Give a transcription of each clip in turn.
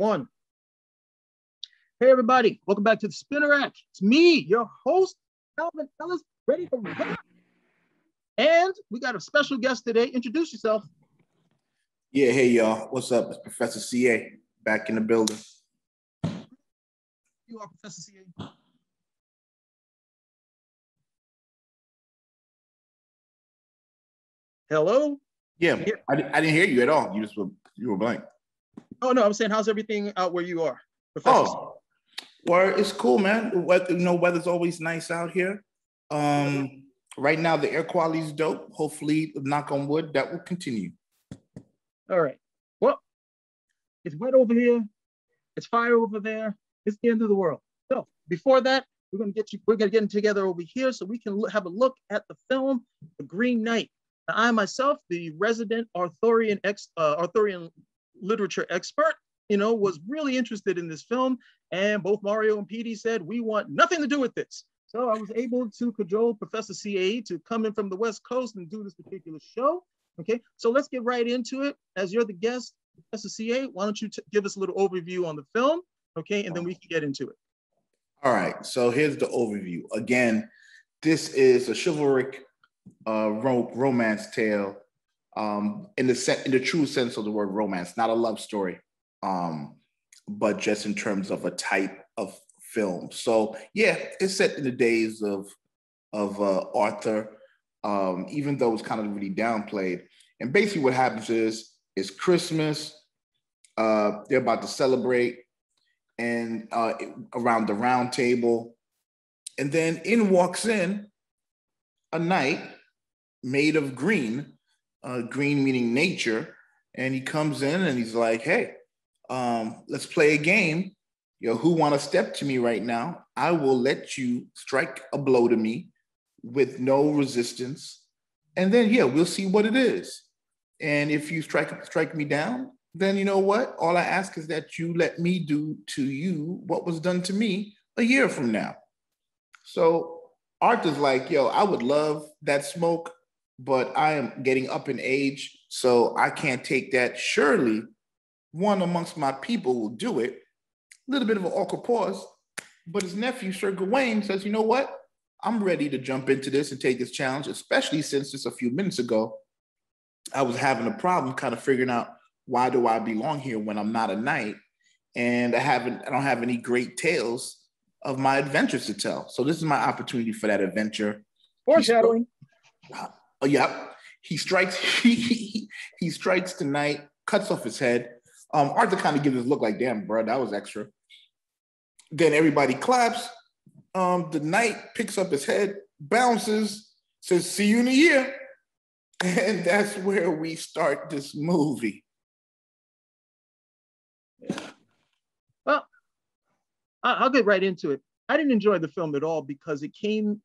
one. Hey, everybody. Welcome back to the Spinner Rack. It's me, your host, Calvin Ellis, ready to rock. And we got a special guest today. Introduce yourself. Yeah, hey, y'all. What's up? It's Professor CA back in the building. You are Professor CA. Hello? Yeah, I, I didn't hear you at all. You just were you were blank. Oh no, I'm saying how's everything out where you are? Professor? Oh, well, it's cool, man. Weather, you know, weather's always nice out here. Um, right now the air quality is dope. Hopefully, knock on wood, that will continue. All right. Well, it's wet over here. It's fire over there. It's the end of the world. So before that, we're gonna get you. We're gonna get together over here so we can have a look at the film, The Green Knight. I myself, the resident Arthurian ex, uh, Arthurian literature expert, you know, was really interested in this film. And both Mario and PD said, we want nothing to do with this. So I was able to cajole Professor CA to come in from the West Coast and do this particular show. Okay, so let's get right into it. As you're the guest, Professor CA, why don't you give us a little overview on the film? Okay, and then we can get into it. All right, so here's the overview. Again, this is a chivalric uh, ro- romance tale um, in the set in the true sense of the word romance, not a love story, um, but just in terms of a type of film. So yeah, it's set in the days of of uh, Arthur, um, even though it's kind of really downplayed. And basically, what happens is it's Christmas. Uh, they're about to celebrate, and uh, around the round table, and then in walks in a knight made of green, uh, green meaning nature, and he comes in and he's like, "Hey, um, let's play a game. You know, who want to step to me right now? I will let you strike a blow to me with no resistance, and then yeah, we'll see what it is. And if you strike strike me down, then you know what? All I ask is that you let me do to you what was done to me a year from now. So Arthur's like, yo, I would love that smoke, but I am getting up in age, so I can't take that. Surely one amongst my people will do it. A little bit of an awkward pause, but his nephew, Sir Gawain, says, you know what? I'm ready to jump into this and take this challenge, especially since just a few minutes ago, I was having a problem kind of figuring out why do I belong here when I'm not a knight? And I haven't, I don't have any great tales of my adventures to tell. So this is my opportunity for that adventure. Foreshadowing. Oh, yep. He strikes. He, he he strikes tonight. Cuts off his head. Um, Arthur kind of gives his look like, "Damn, bro, that was extra." Then everybody claps. Um, the knight picks up his head, bounces, says, "See you in a year," and that's where we start this movie. Well, I'll get right into it. I didn't enjoy the film at all because it came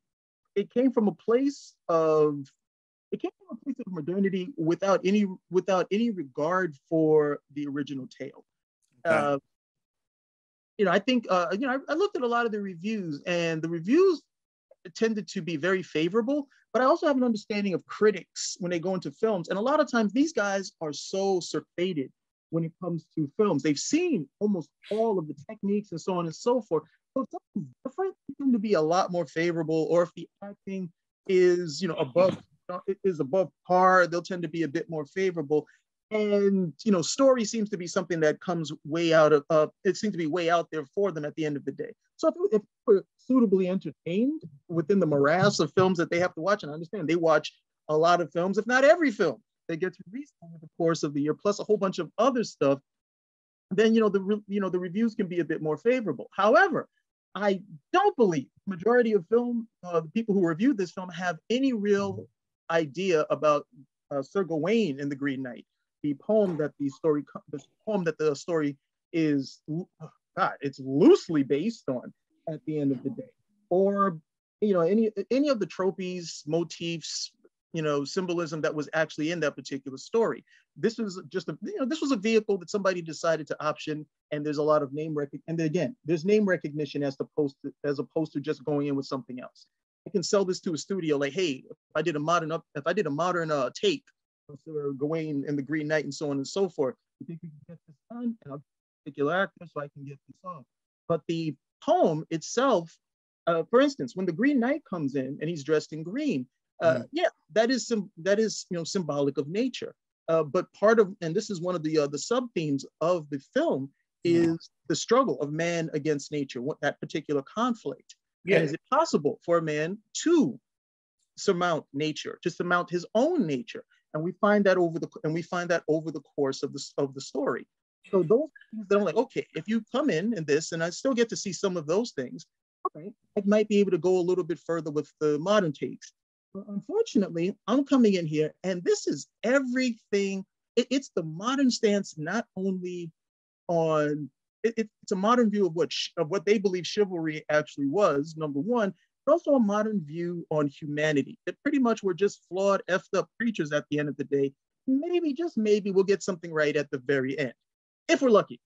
it came from a place of it came from a place of modernity without any without any regard for the original tale. Okay. Uh, you know, I think uh, you know I, I looked at a lot of the reviews, and the reviews tended to be very favorable. But I also have an understanding of critics when they go into films, and a lot of times these guys are so surfeited when it comes to films. They've seen almost all of the techniques and so on and so forth. So if something's different, tend to be a lot more favorable. Or if the acting is, you know, above is above par, they'll tend to be a bit more favorable. And you know, story seems to be something that comes way out of uh, it seems to be way out there for them at the end of the day. So if, if we're suitably entertained within the morass of films that they have to watch, and I understand they watch a lot of films, if not every film that gets released over the course of the year, plus a whole bunch of other stuff, then you know the you know the reviews can be a bit more favorable. However, I don't believe majority of film uh, people who reviewed this film have any real idea about uh, Sir Gawain in the Green Knight, the poem that the story the poem that the story is God, it's loosely based on at the end of the day, or you know any any of the tropes, motifs, you know symbolism that was actually in that particular story. This was just a you know this was a vehicle that somebody decided to option and there's a lot of name recognition and again there's name recognition as opposed to as opposed to just going in with something else i can sell this to a studio like hey if i did a modern up if i did a modern uh tape of Gawain and the Green Knight and so on and so forth. You think we can get this done? And I'll particular actor so I can get this off. But the poem itself, uh, for instance, when the Green Knight comes in and he's dressed in green, uh, mm. yeah, that is some that is you know symbolic of nature. Uh, but part of and this is one of the uh, the sub themes of the film is mm. the struggle of man against nature, what that particular conflict. Yeah. And is it possible for a man to surmount nature, to surmount his own nature? And we find that over the and we find that over the course of the of the story. So those things that I'm like, okay, if you come in in this, and I still get to see some of those things, okay, I might be able to go a little bit further with the modern takes. But unfortunately, I'm coming in here, and this is everything. It, it's the modern stance, not only on it, it's a modern view of what of what they believe chivalry actually was. Number one, but also a modern view on humanity. That pretty much we're just flawed, effed up creatures at the end of the day. Maybe, just maybe, we'll get something right at the very end if we're lucky.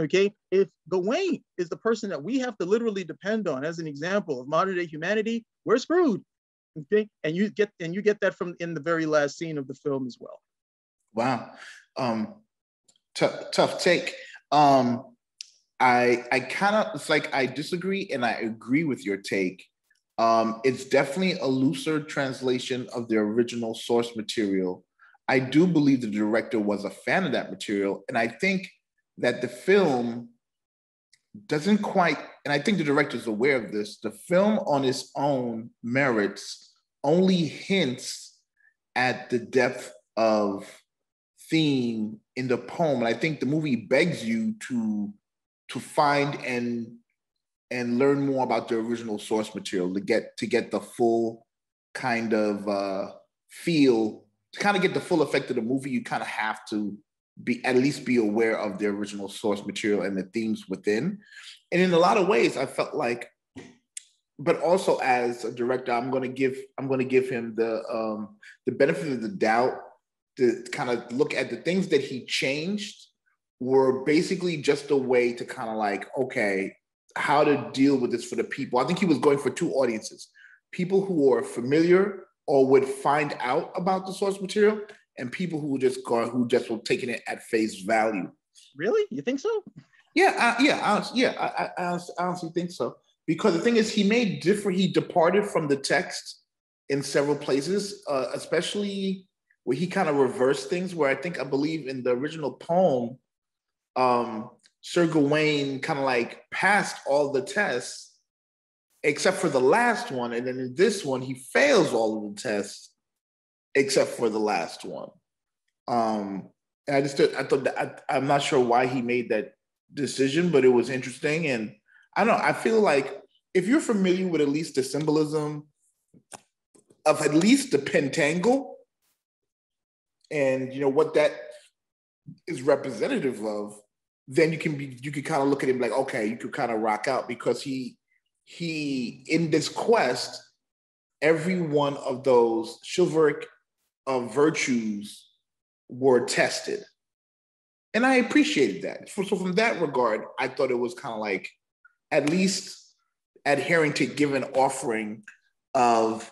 Okay, if Gawain is the person that we have to literally depend on as an example of modern day humanity, we're screwed. Okay, and you get and you get that from in the very last scene of the film as well. Wow, um, tough tough take. Um, I I kind of it's like I disagree and I agree with your take. Um, it's definitely a looser translation of the original source material. I do believe the director was a fan of that material, and I think that the film doesn't quite, and I think the director is aware of this, the film on its own merits only hints at the depth of theme in the poem. And I think the movie begs you to to find and and learn more about the original source material to get to get the full kind of uh, feel to kind of get the full effect of the movie. You kind of have to be at least be aware of the original source material and the themes within. And in a lot of ways, I felt like, but also as a director, I'm going to give I'm going to give him the um, the benefit of the doubt to kind of look at the things that he changed were basically just a way to kind of like okay how to deal with this for the people. I think he was going for two audiences: people who are familiar or would find out about the source material, and people who just go who just were taking it at face value. Really, you think so? Yeah, yeah, I, yeah. I, I, I honestly think so because the thing is, he made different. He departed from the text in several places, uh, especially where he kind of reversed things. Where I think I believe in the original poem, um, Sir Gawain kind of like passed all the tests except for the last one, and then in this one he fails all of the tests except for the last one. Um, and I just I thought that I, I'm not sure why he made that decision, but it was interesting. And I don't know. I feel like if you're familiar with at least the symbolism of at least the pentangle, and you know what that is representative of, then you can be you can kind of look at him like, okay, you could kind of rock out because he he in this quest, every one of those chivalric of virtues were tested. And I appreciated that. So, from that regard, I thought it was kind of like at least adhering to give an offering of,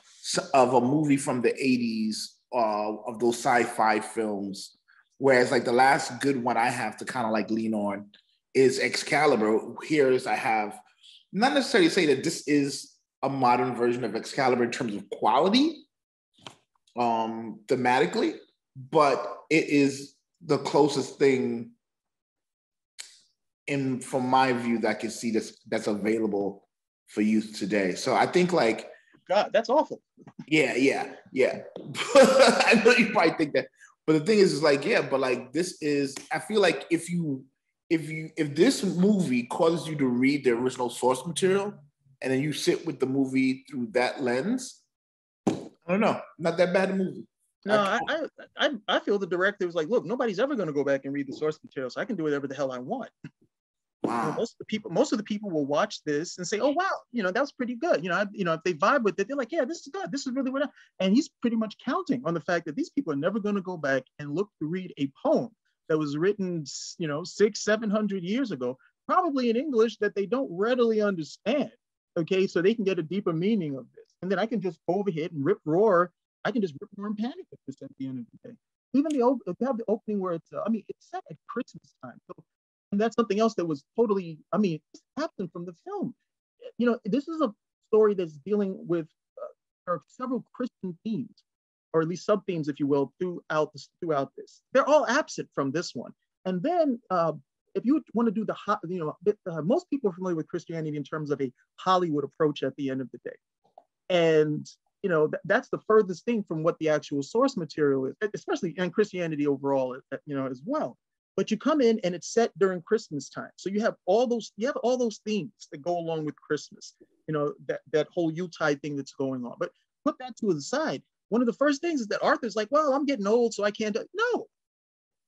of a movie from the 80s, uh, of those sci-fi films. Whereas like the last good one I have to kind of like lean on is Excalibur. Here's I have not necessarily say that this is a modern version of Excalibur in terms of quality, um, thematically, but it is the closest thing in from my view that I can see that's that's available for youth today. So I think like God, that's awful. Yeah, yeah, yeah. I know you probably think that, but the thing is, is like, yeah, but like this is. I feel like if you, if you, if this movie causes you to read the original source material, and then you sit with the movie through that lens, I don't know. Not that bad a movie. No, I, I, I, I feel the director was like, look, nobody's ever going to go back and read the source material, so I can do whatever the hell I want. Wow. You know, most of the people, most of the people will watch this and say, "Oh wow, you know that was pretty good." You know, I, you know, if they vibe with it, they're like, "Yeah, this is good. This is really what." I... And he's pretty much counting on the fact that these people are never going to go back and look to read a poem that was written, you know, six, seven hundred years ago, probably in English that they don't readily understand. Okay, so they can get a deeper meaning of this and then I can just go and rip roar. I can just rip roar and panic at this at the end of the day. Even the have the opening where it's uh, I mean it's set at Christmas time, so And that's something else that was totally, I mean, absent from the film. You know, this is a story that's dealing with uh, several Christian themes, or at least sub themes, if you will, throughout this. Throughout this, they're all absent from this one. And then, uh, if you want to do the, you know, uh, most people are familiar with Christianity in terms of a Hollywood approach at the end of the day, and you know th- that's the furthest thing from what the actual source material is, especially in Christianity overall, uh, you know, as well. But you come in and it's set during Christmas time, so you have all those you have all those themes that go along with Christmas. You know that that whole Yuletide thing that's going on. But put that to the side. One of the first things is that Arthur's like, well, I'm getting old, so I can't. Do-. No,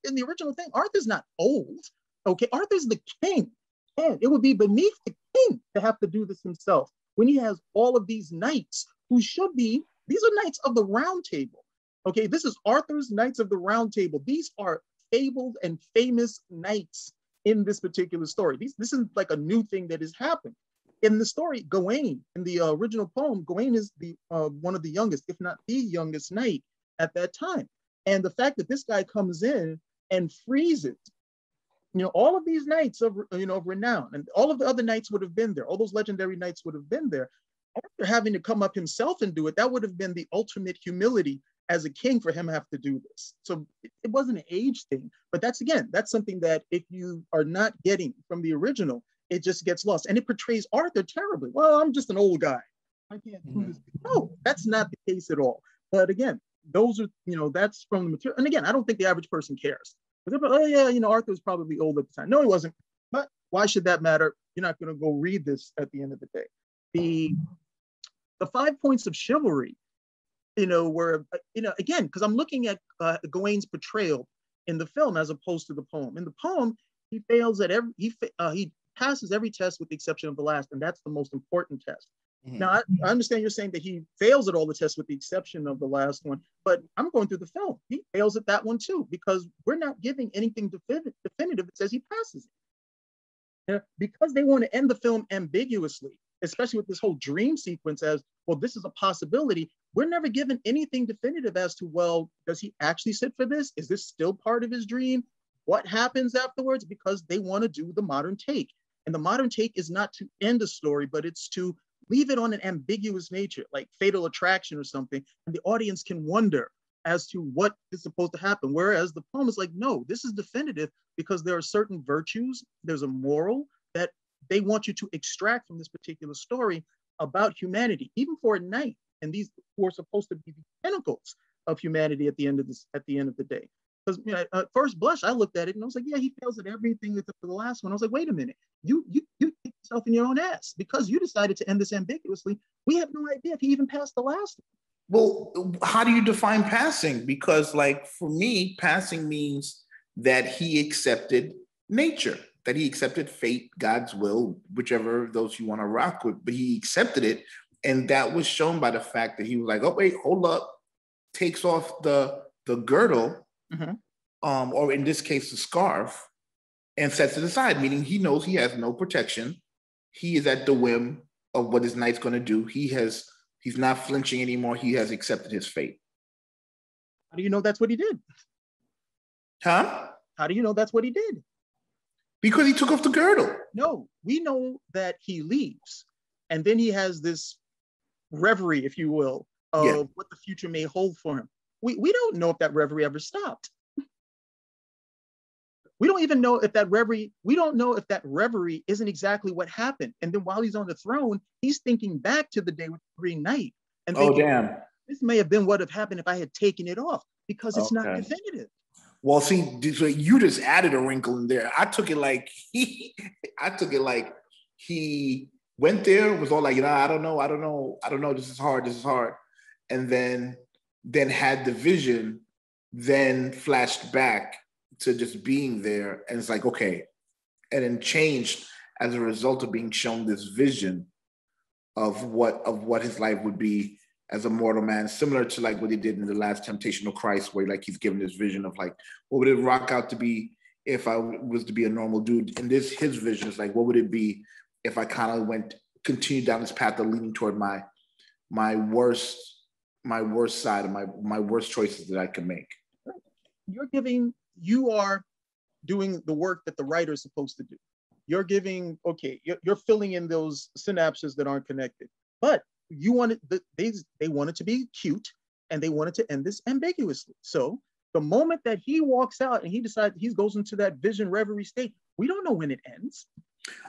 in the original thing, Arthur's not old. Okay, Arthur's the king, and it would be beneath the king to have to do this himself when he has all of these knights who should be, these are knights of the round table. Okay, this is Arthur's Knights of the Round Table. These are fabled and famous knights in this particular story. These, this is like a new thing that has happened. In the story, Gawain, in the uh, original poem, Gawain is the uh, one of the youngest, if not the youngest knight at that time. And the fact that this guy comes in and freezes, you know, all of these knights of you know of renown, and all of the other knights would have been there. All those legendary knights would have been there. After having to come up himself and do it, that would have been the ultimate humility as a king for him to have to do this. So it, it wasn't an age thing, but that's again, that's something that if you are not getting from the original, it just gets lost. And it portrays Arthur terribly. Well, I'm just an old guy. I can't do this. Mm-hmm. No, that's not the case at all. But again, those are, you know, that's from the material. And again, I don't think the average person cares. But oh yeah, you know, Arthur was probably old at the time. No, he wasn't. But why should that matter? You're not going to go read this at the end of the day. The the five points of chivalry, you know, where, you know, again, because I'm looking at uh, Gawain's portrayal in the film as opposed to the poem. In the poem, he fails at every, he, uh, he passes every test with the exception of the last, and that's the most important test. Mm-hmm. Now, I, I, understand you're saying that he fails at all the tests with the exception of the last one, but I'm going through the film. He fails at that one too, because we're not giving anything definitive, definitive that says he passes it. Yeah, because they want to end the film ambiguously, especially with this whole dream sequence as well this is a possibility. We're never given anything definitive as to well does he actually sit for this? Is this still part of his dream? What happens afterwards? Because they want to do the modern take. And the modern take is not to end a story but it's to leave it on an ambiguous nature like fatal attraction or something and the audience can wonder as to what is supposed to happen. Whereas the poem is like no this is definitive because there are certain virtues there's a moral that they want you to extract from this particular story about humanity, even for a knight. And these who are supposed to be the pinnacles of humanity at the end of this, at the end of the day. Because you know, at first blush, I looked at it and I was like, yeah, he fails at everything except for the last one. I was like, wait a minute, you you you kick yourself in your own ass because you decided to end this ambiguously. We have no idea if he even passed the last one. Well, how do you define passing? Because, like, for me, passing means that he accepted nature that he accepted fate, God's will, whichever those you want to rock with, but he accepted it. And that was shown by the fact that he was like, oh, wait, hold up, takes off the the girdle, mm-hmm. um, or in this case, the scarf, and sets it aside, meaning he knows he has no protection. He is at the whim of what his knight's going to do. He has he's not flinching anymore. He has accepted his fate. How do you know that's what he did? Huh? How do you know that's what he did? Because he took off the girdle. No, we know that he leaves. And then he has this reverie, if you will, of yeah. what the future may hold for him. We, we don't know if that reverie ever stopped. We don't even know if that reverie, we don't know if that reverie isn't exactly what happened. And then while he's on the throne, he's thinking back to the day with the Green Knight. And oh, damn. This may have been what have happened if I had taken it off because it's okay. not definitive. Well, see, you just added a wrinkle in there. I took it like he, I took it like he went there, was all like, know, I don't know, I don't know, I don't know, this is hard, this is hard. And then then had the vision, then flashed back to just being there. And it's like, okay, and then changed as a result of being shown this vision of what of what his life would be as a mortal man, similar to like what he did in the last Temptation of Christ, where like he's given this vision of like, what would it rock out to be if I was to be a normal dude? And this his vision is like, what would it be if I kind of went continued down this path of leaning toward my my worst my worst side of my my worst choices that I can make. You're giving you are doing the work that the writer is supposed to do. You're giving, okay, you're, you're filling in those synapses that aren't connected. But you wanted the, they they wanted to be cute and they wanted to end this ambiguously. So the moment that he walks out and he decides he goes into that vision reverie state, we don't know when it ends.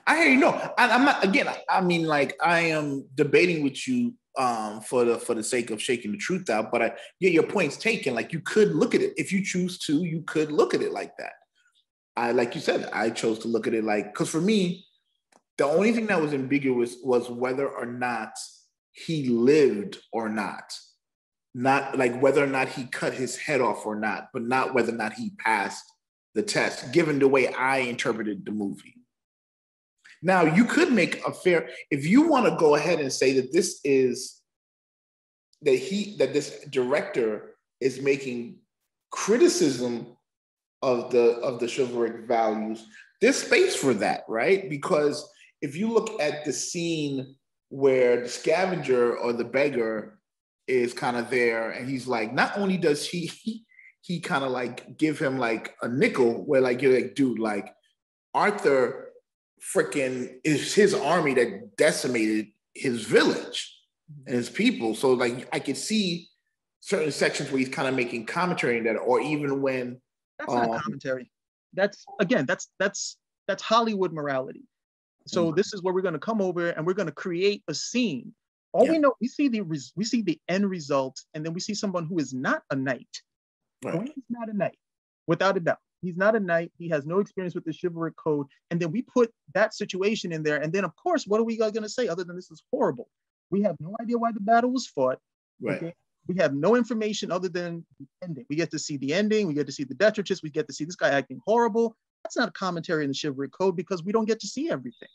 I hear you. No, I, am not. Again, I mean, like I am debating with you um, for the for the sake of shaking the truth out. But I, yeah, your point's taken. Like you could look at it if you choose to. You could look at it like that. I, like you said, I chose to look at it like because for me, the only thing that was ambiguous was whether or not he lived or not not like whether or not he cut his head off or not, but not whether or not he passed the test, given the way I interpreted the movie. Now, you could make a fair, if you want to go ahead and say that this is that he that this director is making criticism of the of the chivalric values, there's space for that, right? Because if you look at the scene where the scavenger or the beggar is kind of there, and he's like, not only does he he, he kind of like give him like a nickel, where like you're like, dude, like Arthur freaking is his army that decimated his village and his people. So like I could see certain sections where he's kind of making commentary in that, or even when that's um, not commentary. That's again, that's that's that's Hollywood morality. So mm-hmm. this is where we're going to come over and we're going to create a scene all yeah. we know, we see the res- we see the end result, and then we see someone who is not a knight. Right. He's not a knight, without a doubt. He's not a knight. He has no experience with the chivalric code. And then we put that situation in there. And then, of course, what are we going to say other than this is horrible? We have no idea why the battle was fought. Right. Okay? We have no information other than the ending. We get to see the ending. We get to see the detritus. We get to see this guy acting horrible. That's not a commentary in the chivalric code because we don't get to see everything.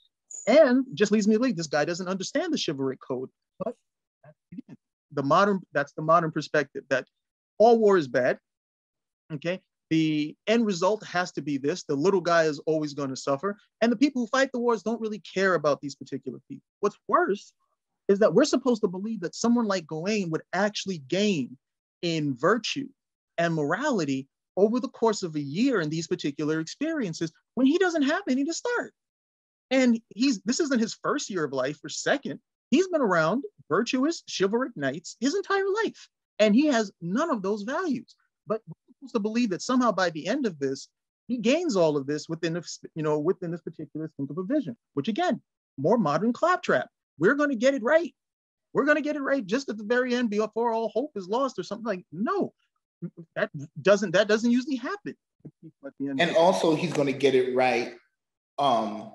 And just leaves me to this guy doesn't understand the chivalric code. But the modern that's the modern perspective that all war is bad. Okay. The end result has to be this the little guy is always going to suffer. And the people who fight the wars don't really care about these particular people. What's worse is that we're supposed to believe that someone like Gawain would actually gain in virtue and morality over the course of a year in these particular experiences when he doesn't have any to start. And he's this isn't his first year of life or second. He's been around virtuous, chivalric knights his entire life, and he has none of those values. But we're supposed to believe that somehow by the end of this, he gains all of this within this, you know, within this particular think of a vision, which again, more modern claptrap. We're going to get it right. We're going to get it right just at the very end before all hope is lost or something like no that doesn't that doesn't usually happen and also he's going to get it right um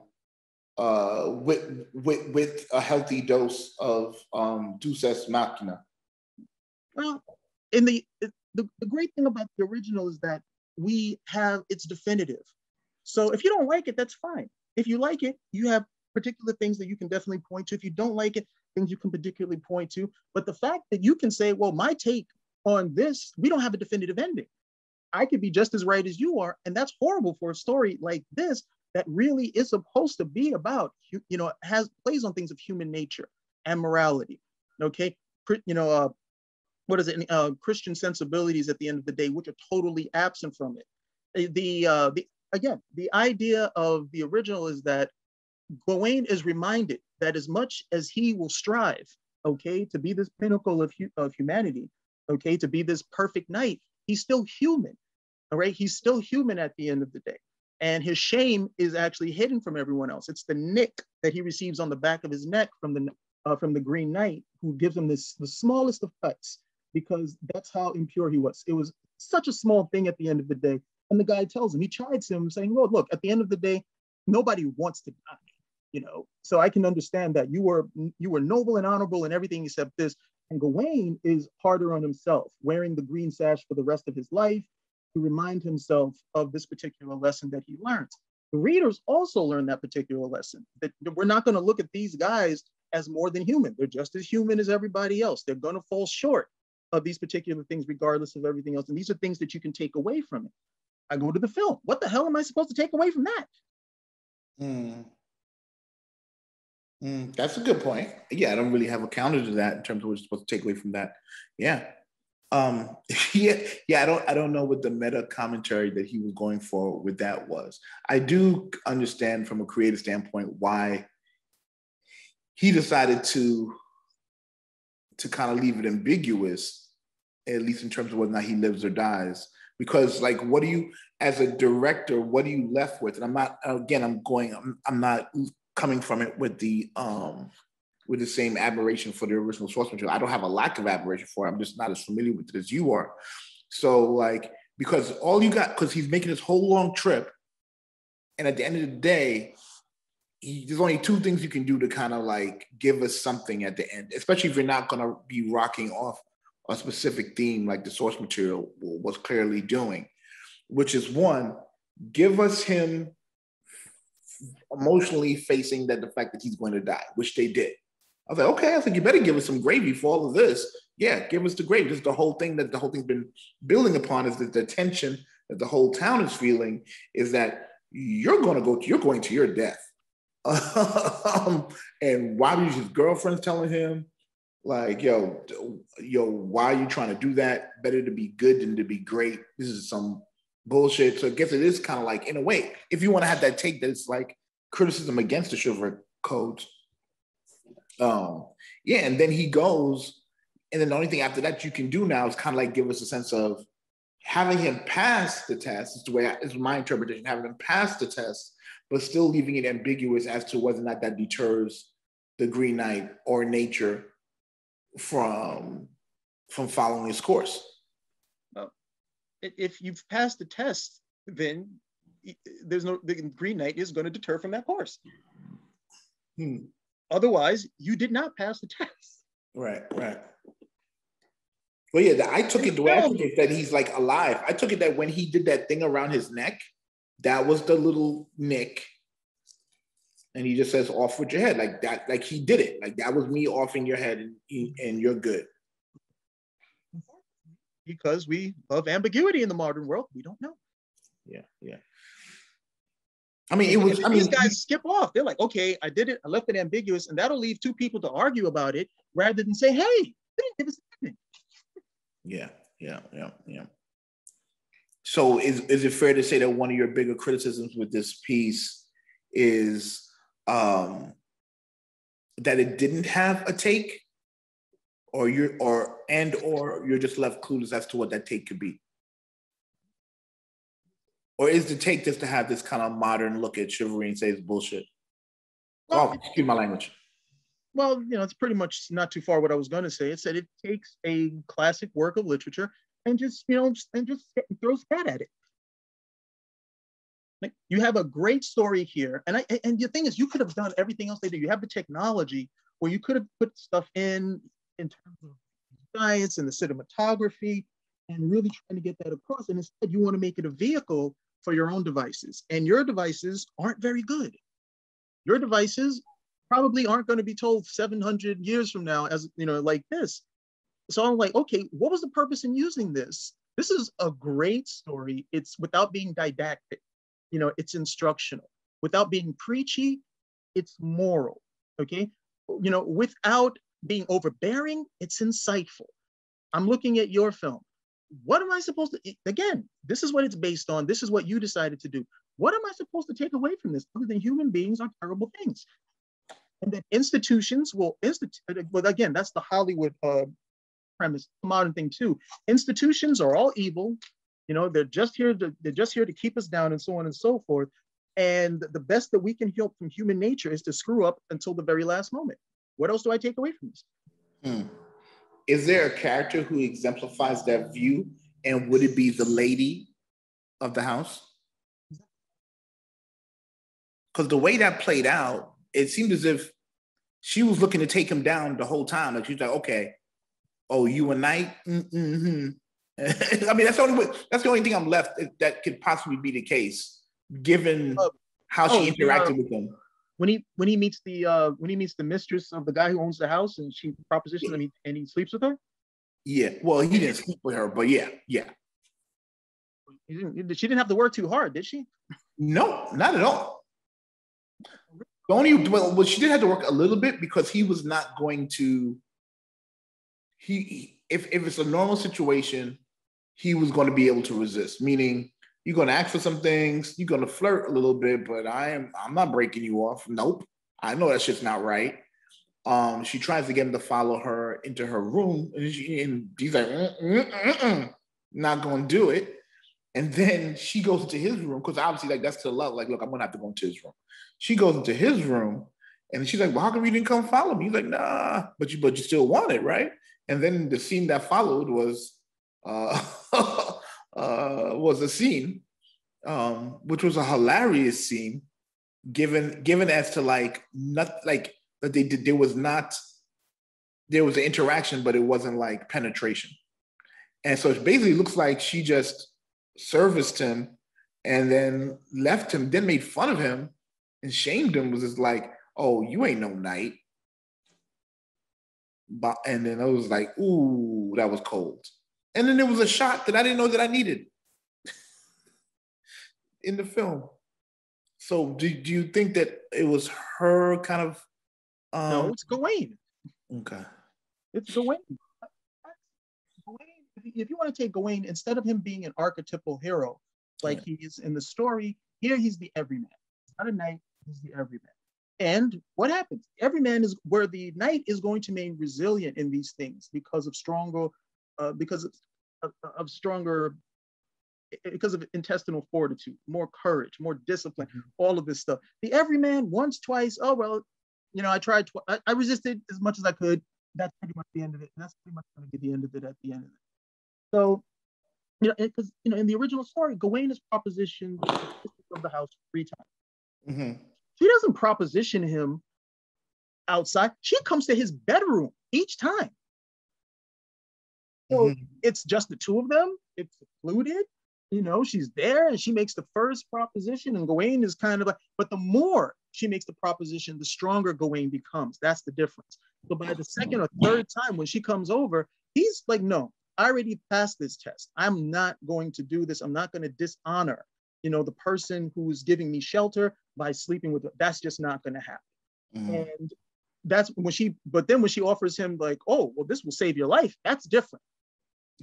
uh, with with with a healthy dose of um, Deus Ex Machina. Well, in the, the the great thing about the original is that we have it's definitive. So if you don't like it, that's fine. If you like it, you have particular things that you can definitely point to. If you don't like it, things you can particularly point to. But the fact that you can say, well, my take on this, we don't have a definitive ending. I could be just as right as you are, and that's horrible for a story like this that really is supposed to be about, you know, has plays on things of human nature and morality. Okay, you know, uh, what is it? Uh, Christian sensibilities at the end of the day, which are totally absent from it. The uh, the again, the idea of the original is that Gawain is reminded that as much as he will strive, okay, to be this pinnacle of, of humanity, okay, to be this perfect knight, he's still human. All right, he's still human at the end of the day and his shame is actually hidden from everyone else. It's the nick that he receives on the back of his neck from the uh, from the Green Knight, who gives him this the smallest of cuts because that's how impure he was. It was such a small thing at the end of the day. And the guy tells him, he chides him, saying, "Well, look, at the end of the day, nobody wants to die, you know. So I can understand that you were you were noble and honorable and everything except this." And Gawain is harder on himself, wearing the green sash for the rest of his life, to remind himself of this particular lesson that he learned. The readers also learn that particular lesson that we're not going to look at these guys as more than human. They're just as human as everybody else. They're going to fall short of these particular things, regardless of everything else. And these are things that you can take away from it. I go to the film. What the hell am I supposed to take away from that? Mm. Mm, that's a good point. Yeah, I don't really have a counter to that in terms of what you're supposed to take away from that. Yeah. Um, yeah, yeah. I don't, I don't know what the meta commentary that he was going for with that was. I do understand from a creative standpoint why he decided to to kind of leave it ambiguous, at least in terms of whether or not he lives or dies. Because, like, what do you, as a director, what are you left with? And I'm not, again, I'm going, I'm, I'm not coming from it with the um with the same admiration for the original source material. I don't have a lack of admiration for it. I'm just not as familiar with it as you are. So like because all you got because he's making this whole long trip, and at the end of the day, he, there's only two things you can do to kind of like give us something at the end, especially if you're not gonna be rocking off a specific theme like the source material was clearly doing, which is one, give us him emotionally facing that the fact that he's going to die, which they did. I was like, okay, I think you better give us some gravy for all of this. Yeah, give us the gravy. Just the whole thing that the whole thing's been building upon is that the tension that the whole town is feeling is that you're going to go, to, you're going to your death. um, and why was his girlfriend's telling him, like, yo, yo, why are you trying to do that? Better to be good than to be great. This is some bullshit. So I guess it is kind of like, in a way, if you want to have that take that it's like criticism against the chivalric codes. Um, yeah, and then he goes, and then the only thing after that you can do now is kind of like give us a sense of having him pass the test. Is the way I, is my interpretation. Having him pass the test, but still leaving it ambiguous as to whether or not that deters the Green Knight or nature from from following his course if you've passed the test, then there's no the Green Knight is going to deter from that course. Hmm. Otherwise, you did not pass the test. Right, right. Well, yeah, I took it the way I took it that he's like alive. I took it that when he did that thing around his neck, that was the little nick. And he just says, off with your head. Like that, like he did it. Like that was me offing your head and, and you're good because we love ambiguity in the modern world. We don't know. Yeah, yeah. I mean, it was. I mean, these guys skip off. They're like, okay, I did it. I left it ambiguous, and that'll leave two people to argue about it rather than say, hey, didn't give us anything. Yeah, yeah, yeah, yeah. So, is is it fair to say that one of your bigger criticisms with this piece is um, that it didn't have a take? Or you're or and or you're just left clueless as to what that take could be. Or is the take just to have this kind of modern look at chivalry and say it's bullshit? Well, oh excuse my language. Well you know it's pretty much not too far what i was going to say. It said it takes a classic work of literature and just you know and just throws cat at it. Like you have a great story here and i and the thing is you could have done everything else they do you have the technology where you could have put stuff in in terms of science and the cinematography and really trying to get that across. And instead, you want to make it a vehicle for your own devices. And your devices aren't very good. Your devices probably aren't going to be told 700 years from now as, you know, like this. So I'm like, okay, what was the purpose in using this? This is a great story. It's without being didactic, you know, it's instructional. Without being preachy, it's moral, okay? You know, without being overbearing, it's insightful. I'm looking at your film. What am I supposed to, again, this is what it's based on. This is what you decided to do. What am I supposed to take away from this other than human beings are terrible things? And that institutions will institute, but again, that's the Hollywood uh, premise, modern thing too. Institutions are all evil. You know, they're just here to, they're just here to keep us down and so on and so forth. And the best that we can help from human nature is to screw up until the very last moment. What else do I take away from this? Hmm. Is there a character who exemplifies that view? And would it be the lady of the house? Because the way that played out, it seemed as if she was looking to take him down the whole time. Like she's like, okay, oh, you a knight? Mm-hmm. I mean, that's the only way, that's the only thing I'm left that could possibly be the case, given uh, how she oh, interacted with him when he when he meets the uh when he meets the mistress of the guy who owns the house and she propositions him and he sleeps with her? Yeah well he didn't sleep with her but yeah yeah. Didn't, she didn't have to work too hard did she? No not at all. The only well, well she did have to work a little bit because he was not going to he if if it's a normal situation, he was going to be able to resist. Meaning, you're to ask for some things, you're to flirt a little bit, but I am I'm not breaking you off. Nope, I know that shit's not right. Um, she tries to get him to follow her into her room, and, she, and he's like, mm, mm, mm, not to do it. And then she goes into his room because obviously, like that's to love. Like, look, I'm gonna have to go into his room. She goes into his room, and she's like, "Well, how come you didn't come follow me?" He's like, "Nah, but you, but you still want it, right?" And then the scene that followed was, uh, uh, was a scene, um, which was a hilarious scene, given given as to like not like that they did. There was not, there was an interaction, but it wasn't like penetration. And so it basically looks like she just serviced him and then left him, then made fun of him and shamed him, was just like, oh, you ain't no knight. But and then I was like, ooh, that was cold. And then there was a shot that I didn't know that I needed in the film. So do, do you think that it was her kind of um, No, it's Gawain. Okay. It's Gawain Gawain. if you want to take Gawain, instead of him being an archetypal hero, like yeah. he is in the story, here he's the everyman. He's not a knight, he's the everyman. And what happens? Everyman is where the knight is going to remain resilient in these things because of stronger, uh, because of, of, stronger, because of intestinal fortitude, more courage, more discipline, mm-hmm. all of this stuff. The everyman, once, twice, oh well, you know, I tried, tw- I, I resisted as much as I could. That's pretty much the end of it. And that's pretty much going to be the end of it at the end of it. So, you know, because you know, in the original story, Gawain is propositioned of the house three times. Mm-hmm. She doesn't proposition him outside. She comes to his bedroom each time. So mm-hmm. it's just the two of them. It's secluded. You know, she's there and she makes the first proposition, and Gawain is kind of like, but the more she makes the proposition, the stronger Gawain becomes. That's the difference. So by the second or third time when she comes over, he's like, no, I already passed this test. I'm not going to do this. I'm not going to dishonor, you know, the person who's giving me shelter by sleeping with. That's just not going to happen. Mm-hmm. And that's when she. But then when she offers him like, oh, well, this will save your life. That's different.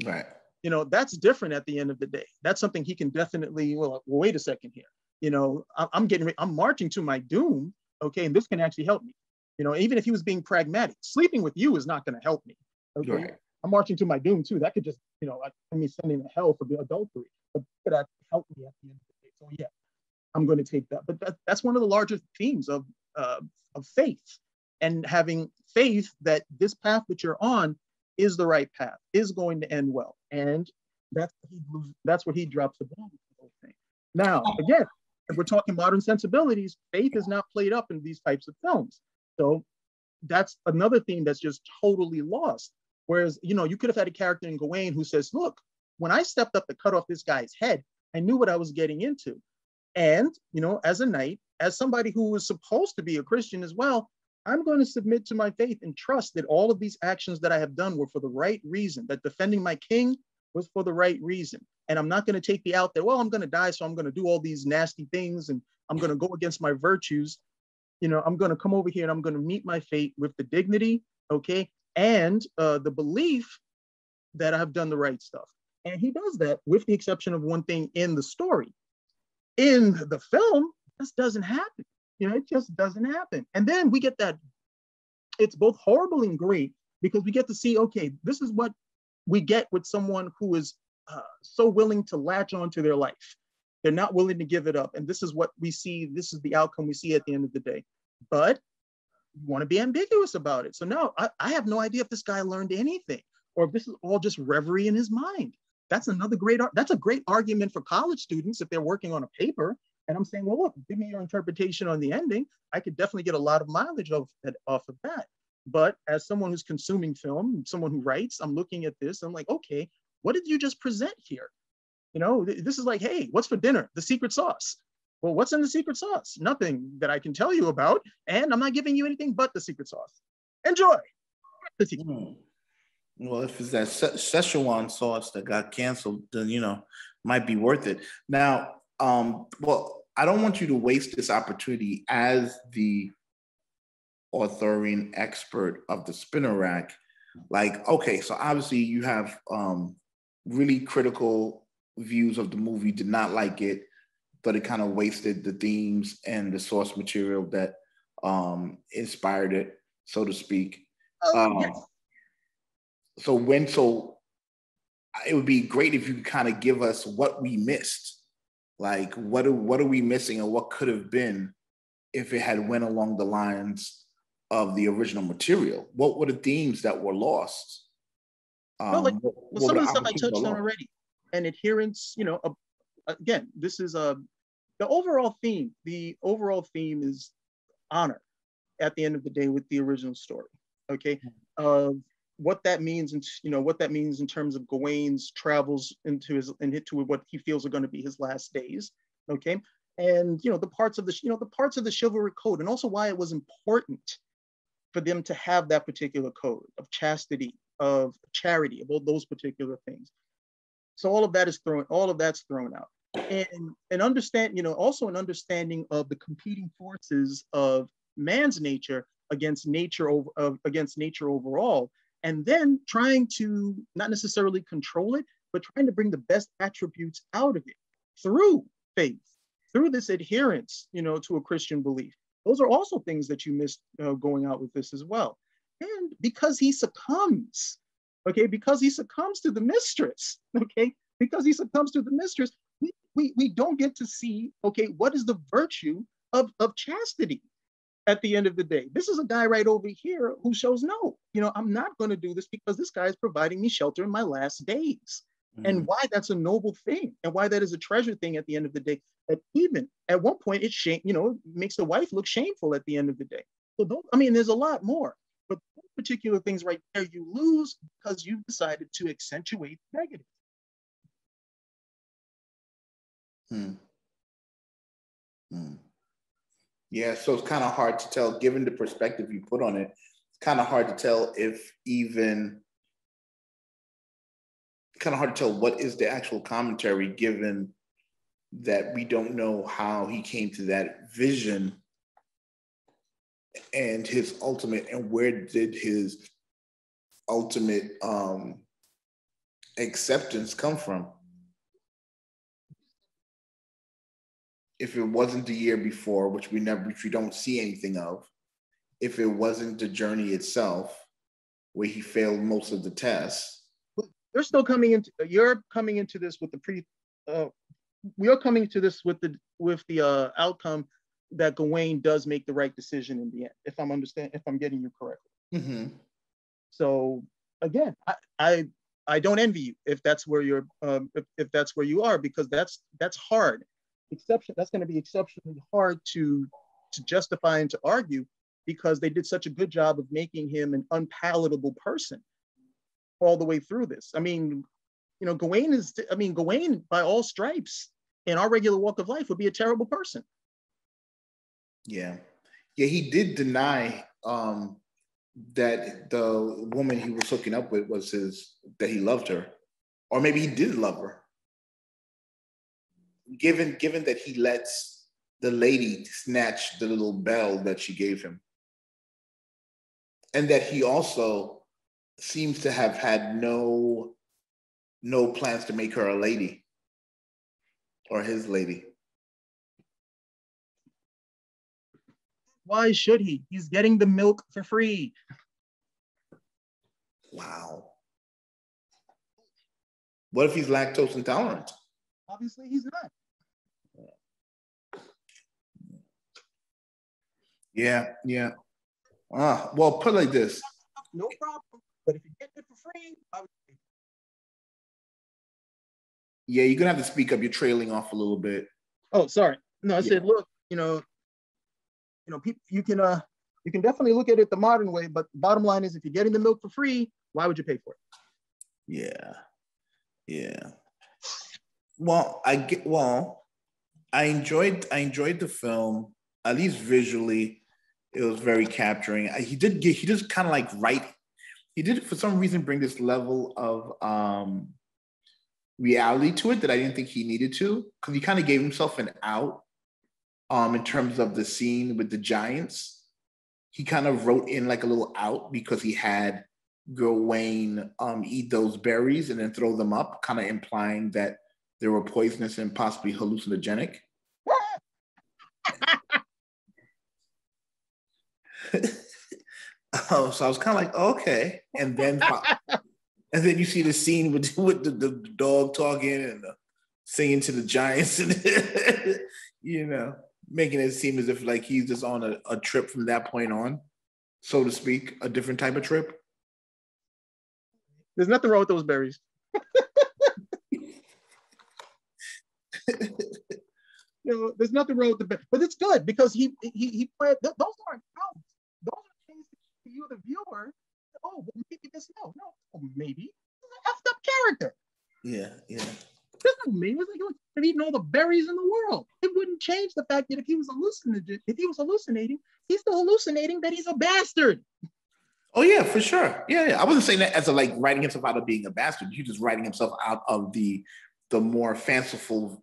Right. You know, that's different at the end of the day. That's something he can definitely. Well, wait a second here. You know, I'm getting. I'm marching to my doom. Okay, and this can actually help me. You know, even if he was being pragmatic, sleeping with you is not going to help me. Okay. Right. I'm marching to my doom too. That could just, you know, like me sending to hell for the adultery, but could actually help me at the end of the day. So yeah, I'm going to take that. But that, that's one of the largest themes of uh, of faith and having faith that this path that you're on is the right path, is going to end well, and that's he that's where he drops the bomb. The whole thing. Now again, if we're talking modern sensibilities, faith is not played up in these types of films. So that's another theme that's just totally lost Whereas, you know, you could have had a character in Gawain who says, look, when I stepped up to cut off this guy's head, I knew what I was getting into. And, you know, as a knight, as somebody who was supposed to be a Christian as well, I'm going to submit to my faith and trust that all of these actions that I have done were for the right reason, that defending my king was for the right reason. And I'm not going to take the out that, well, I'm going to die, so I'm going to do all these nasty things and I'm going to go against my virtues. You know, I'm going to come over here and I'm going to meet my fate with the dignity, okay, and uh, the belief that I've done the right stuff. And he does that with the exception of one thing in the story. In the film, this doesn't happen. You know, it just doesn't happen. And then we get that it's both horrible and great because we get to see, okay, this is what we get with someone who is uh, so willing to latch onto their life. They're not willing to give it up. And this is what we see. This is the outcome we see at the end of the day. But you want to be ambiguous about it. So no, I, I have no idea if this guy learned anything or if this is all just reverie in his mind. That's another great, that's a great argument for college students if they're working on a paper. And I'm saying, well, look, give me your interpretation on the ending. I could definitely get a lot of mileage off, off of that. But as someone who's consuming film, someone who writes, I'm looking at this. I'm like, okay, what did you just present here? You know, this is like, hey, what's for dinner? The secret sauce. Well, what's in the secret sauce? Nothing that I can tell you about. And I'm not giving you anything but the secret sauce. Enjoy. Mm. Well, if it's that Szechuan sauce that got canceled, then, you know, might be worth it. Now, um, well, I don't want you to waste this opportunity as the Arthurian expert of the spinner rack Like, okay, so obviously you have um, really critical views of the movie, did not like it, but it kind of wasted the themes and the source material that um, inspired it, so to speak. Oh, um, yes. So when so it would be great if you could kind of give us what we missed. Like what are what are we missing and what could have been if it had went along the lines of the original material? What were the themes that were lost? Um, well, like, well, some of the stuff I touched on already, and adherence. You know, uh, again, this is a the overall theme. The overall theme is honor. At the end of the day, with the original story, okay, of what that means, and you know what that means in terms of Gawain's travels into his and into what he feels are going to be his last days, okay, and you know the parts of the you know the parts of the chivalry code, and also why it was important for them to have that particular code of chastity, of charity, of all those particular things. So all of that is thrown, all of that's thrown out. And and understand, you know, also an understanding of the competing forces of man's nature against nature over against nature overall, and then trying to not necessarily control it, but trying to bring the best attributes out of it through faith, through this adherence, you know, to a Christian belief. Those are also things that you missed uh, going out with this as well. And because he succumbs, okay, because he succumbs to the mistress, okay, because he succumbs to the mistress, we, we, we don't get to see, okay, what is the virtue of, of chastity at the end of the day? This is a guy right over here who shows no, you know, I'm not going to do this because this guy is providing me shelter in my last days. Mm-hmm. And why that's a noble thing and why that is a treasure thing at the end of the day. That even at one point, it shame, you know, makes the wife look shameful at the end of the day. So, those, I mean, there's a lot more, but those particular things right there you lose because you've decided to accentuate negative. Hmm. Hmm. Yeah, so it's kind of hard to tell, given the perspective you put on it, it's kind of hard to tell if even kind of hard to tell what is the actual commentary given that we don't know how he came to that vision and his ultimate and where did his ultimate um acceptance come from if it wasn't the year before which we never which we don't see anything of if it wasn't the journey itself where he failed most of the tests. They're still coming into you're coming into this with the pre uh, we are coming to this with the with the uh, outcome that Gawain does make the right decision in the end if i'm understand if i'm getting you correctly. Mm-hmm. so again I, I i don't envy you if that's where you're um, if, if that's where you are because that's that's hard exception that's going to be exceptionally hard to to justify and to argue because they did such a good job of making him an unpalatable person all the way through this. I mean, you know, Gawain is, I mean, Gawain by all stripes in our regular walk of life would be a terrible person. Yeah. Yeah, he did deny um, that the woman he was hooking up with was his, that he loved her. Or maybe he did love her. Given, given that he lets the lady snatch the little bell that she gave him. And that he also seems to have had no no plans to make her a lady or his lady. Why should he? He's getting the milk for free. Wow. What if he's lactose intolerant? Obviously, he's not. Yeah, yeah. Uh, well, put like this. No problem. But if you get it for free, I would yeah, you're gonna have to speak up. You're trailing off a little bit. Oh, sorry. No, I yeah. said, look, you know, you know, people, you can, uh, you can definitely look at it the modern way, but bottom line is, if you're getting the milk for free, why would you pay for it? Yeah, yeah. Well, I get well. I enjoyed I enjoyed the film at least visually. It was very capturing. He did get he just kind of like write he did for some reason bring this level of um, reality to it that I didn't think he needed to because he kind of gave himself an out um, in terms of the scene with the Giants. He kind of wrote in like a little out because he had Gawain um, eat those berries and then throw them up, kind of implying that they were poisonous and possibly hallucinogenic. oh, so I was kind of like, okay, and then and then you see the scene with with the, the dog talking and the, singing to the giants, and you know, making it seem as if like he's just on a, a trip from that point on, so to speak, a different type of trip. There's nothing wrong with those berries. you know, there's nothing wrong with the but it's good because he he he played. Those aren't. Those are to you, the viewer. Oh, well, maybe this no, no, oh, maybe he's an effed up character. Yeah, yeah. This is me. It's like he have eaten all the berries in the world. It wouldn't change the fact that if he was hallucinating, if he was hallucinating, he's still hallucinating that he's a bastard. Oh yeah, for sure. Yeah, yeah. I wasn't saying that as a like writing himself out of being a bastard. He's just writing himself out of the the more fanciful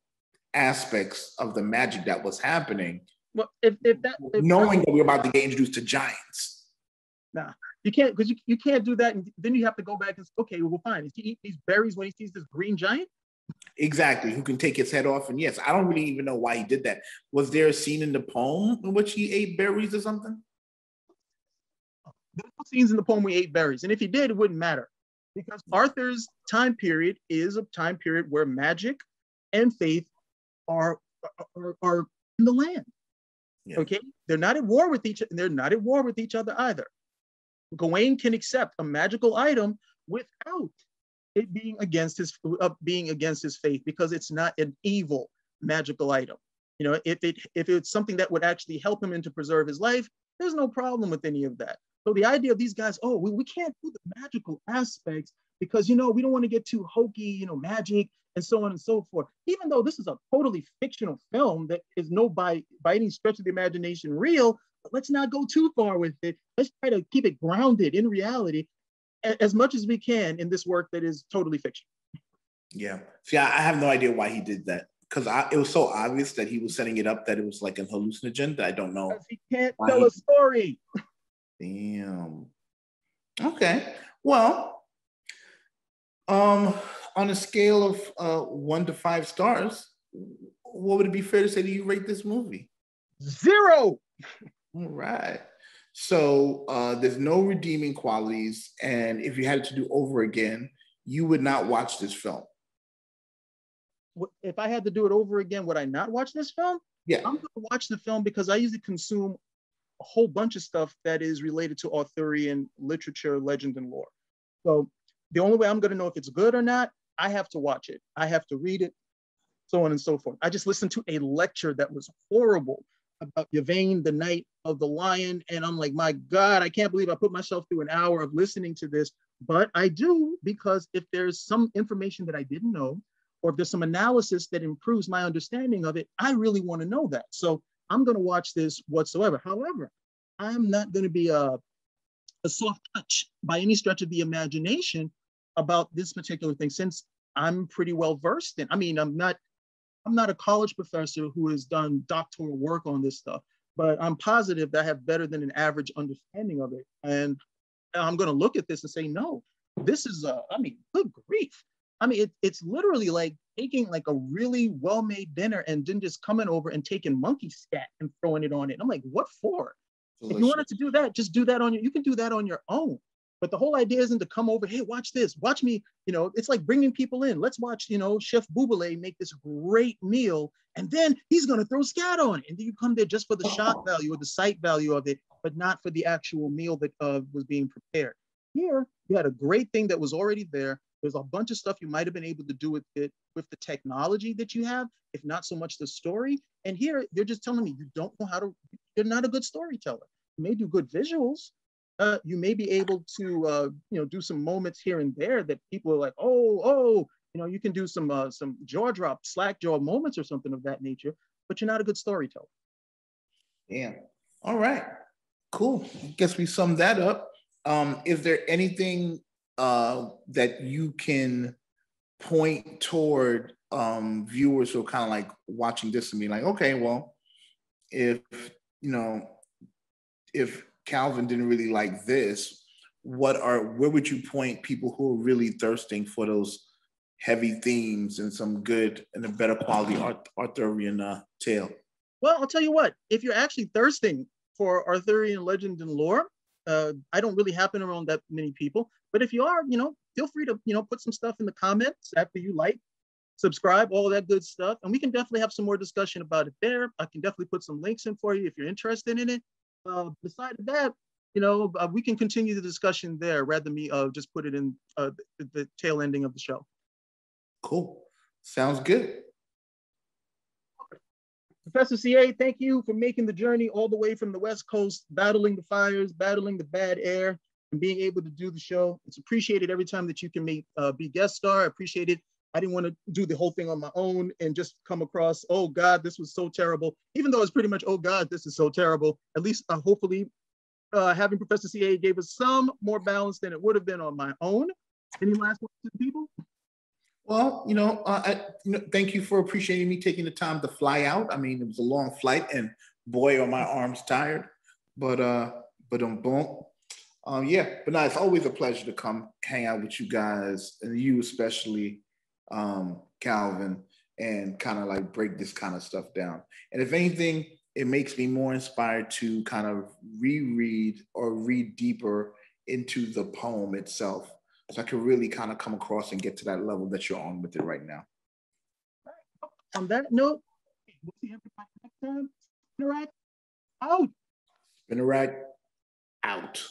aspects of the magic that was happening. Well, if, if that if knowing that, we are about to get introduced to giants. Nah, you can't because you, you can't do that, and then you have to go back and say, okay, well, fine. Is he eat these berries when he sees this green giant? Exactly, who can take his head off. And yes, I don't really even know why he did that. Was there a scene in the poem in which he ate berries or something? There's no scenes in the poem we ate berries. And if he did, it wouldn't matter. Because Arthur's time period is a time period where magic and faith are, are, are in the land. Yeah. Okay. They're not at war with each and they're not at war with each other either. Gawain can accept a magical item without it being against his uh, being against his faith because it's not an evil magical item. You know, if it if it's something that would actually help him and to preserve his life, there's no problem with any of that. So the idea of these guys, oh, we, we can't do the magical aspects because you know we don't want to get too hokey, you know, magic and so on and so forth. Even though this is a totally fictional film that is no by by any stretch of the imagination real, but let's not go too far with it. Let's try to keep it grounded in reality as much as we can in this work that is totally fiction. Yeah. See, I have no idea why he did that because it was so obvious that he was setting it up that it was like an hallucinogen that I don't know. He can't tell he... a story. Damn. Okay. Well, um, on a scale of uh, one to five stars, what would it be fair to say that you rate this movie? Zero. All right. So uh, there's no redeeming qualities, and if you had it to do over again, you would not watch this film. If I had to do it over again, would I not watch this film? Yeah, I'm going to watch the film because I usually consume a whole bunch of stuff that is related to Arthurian literature, legend, and lore. So the only way I'm going to know if it's good or not, I have to watch it. I have to read it, so on and so forth. I just listened to a lecture that was horrible about Yvain, the Knight of the Lion. And I'm like, my God, I can't believe I put myself through an hour of listening to this. But I do because if there's some information that I didn't know, or if there's some analysis that improves my understanding of it, I really want to know that. So I'm going to watch this whatsoever. However, I'm not going to be a, a soft touch by any stretch of the imagination about this particular thing since I'm pretty well versed in. I mean, I'm not I'm not a college professor who has done doctoral work on this stuff, but I'm positive that I have better than an average understanding of it. And I'm going to look at this and say, no, this is, a, I mean, good grief. I mean, it, it's literally like taking like a really well-made dinner and then just coming over and taking monkey scat and throwing it on it. And I'm like, what for? Delicious. If you wanted to do that, just do that on your, you can do that on your own. But the whole idea isn't to come over, hey, watch this, watch me. You know, it's like bringing people in. Let's watch, you know, Chef Boubele make this great meal, and then he's going to throw scat on it. And then you come there just for the shock value or the sight value of it, but not for the actual meal that uh, was being prepared. Here, you had a great thing that was already there. There's a bunch of stuff you might have been able to do with it with the technology that you have, if not so much the story. And here, they're just telling me you don't know how to, you're not a good storyteller. You may do good visuals, uh, you may be able to uh, you know do some moments here and there that people are like oh oh you know you can do some uh, some jaw drop slack jaw moments or something of that nature but you're not a good storyteller. Yeah all right. Cool. Guess we summed that up. Um, is there anything uh, that you can point toward um, viewers who are kind of like watching this and be like okay well if you know if Calvin didn't really like this, what are where would you point people who are really thirsting for those heavy themes and some good and a better quality Arthurian uh, tale? Well, I'll tell you what. If you're actually thirsting for Arthurian legend and lore, uh, I don't really happen around that many people. But if you are, you know, feel free to you know put some stuff in the comments after you like, subscribe, all that good stuff, and we can definitely have some more discussion about it there. I can definitely put some links in for you if you're interested in it. Uh, besides that, you know, uh, we can continue the discussion there rather than me uh, just put it in uh, the, the tail ending of the show. Cool. Sounds good. Professor CA, thank you for making the journey all the way from the West Coast, battling the fires, battling the bad air, and being able to do the show. It's appreciated every time that you can make uh, be guest star. I appreciate it. I didn't want to do the whole thing on my own and just come across, oh God, this was so terrible. Even though it's pretty much, oh God, this is so terrible. At least uh, hopefully uh, having Professor CA gave us some more balance than it would have been on my own. Any last words to the people? Well, you know, uh, I, you know, thank you for appreciating me taking the time to fly out. I mean, it was a long flight, and boy, are my arms tired. But uh, but um, boom, um, yeah. But now it's always a pleasure to come hang out with you guys, and you especially, um, Calvin, and kind of like break this kind of stuff down. And if anything, it makes me more inspired to kind of reread or read deeper into the poem itself so I can really kind of come across and get to that level that you're on with it right now. On that note, we'll see everybody next time. Interact out. Interact out.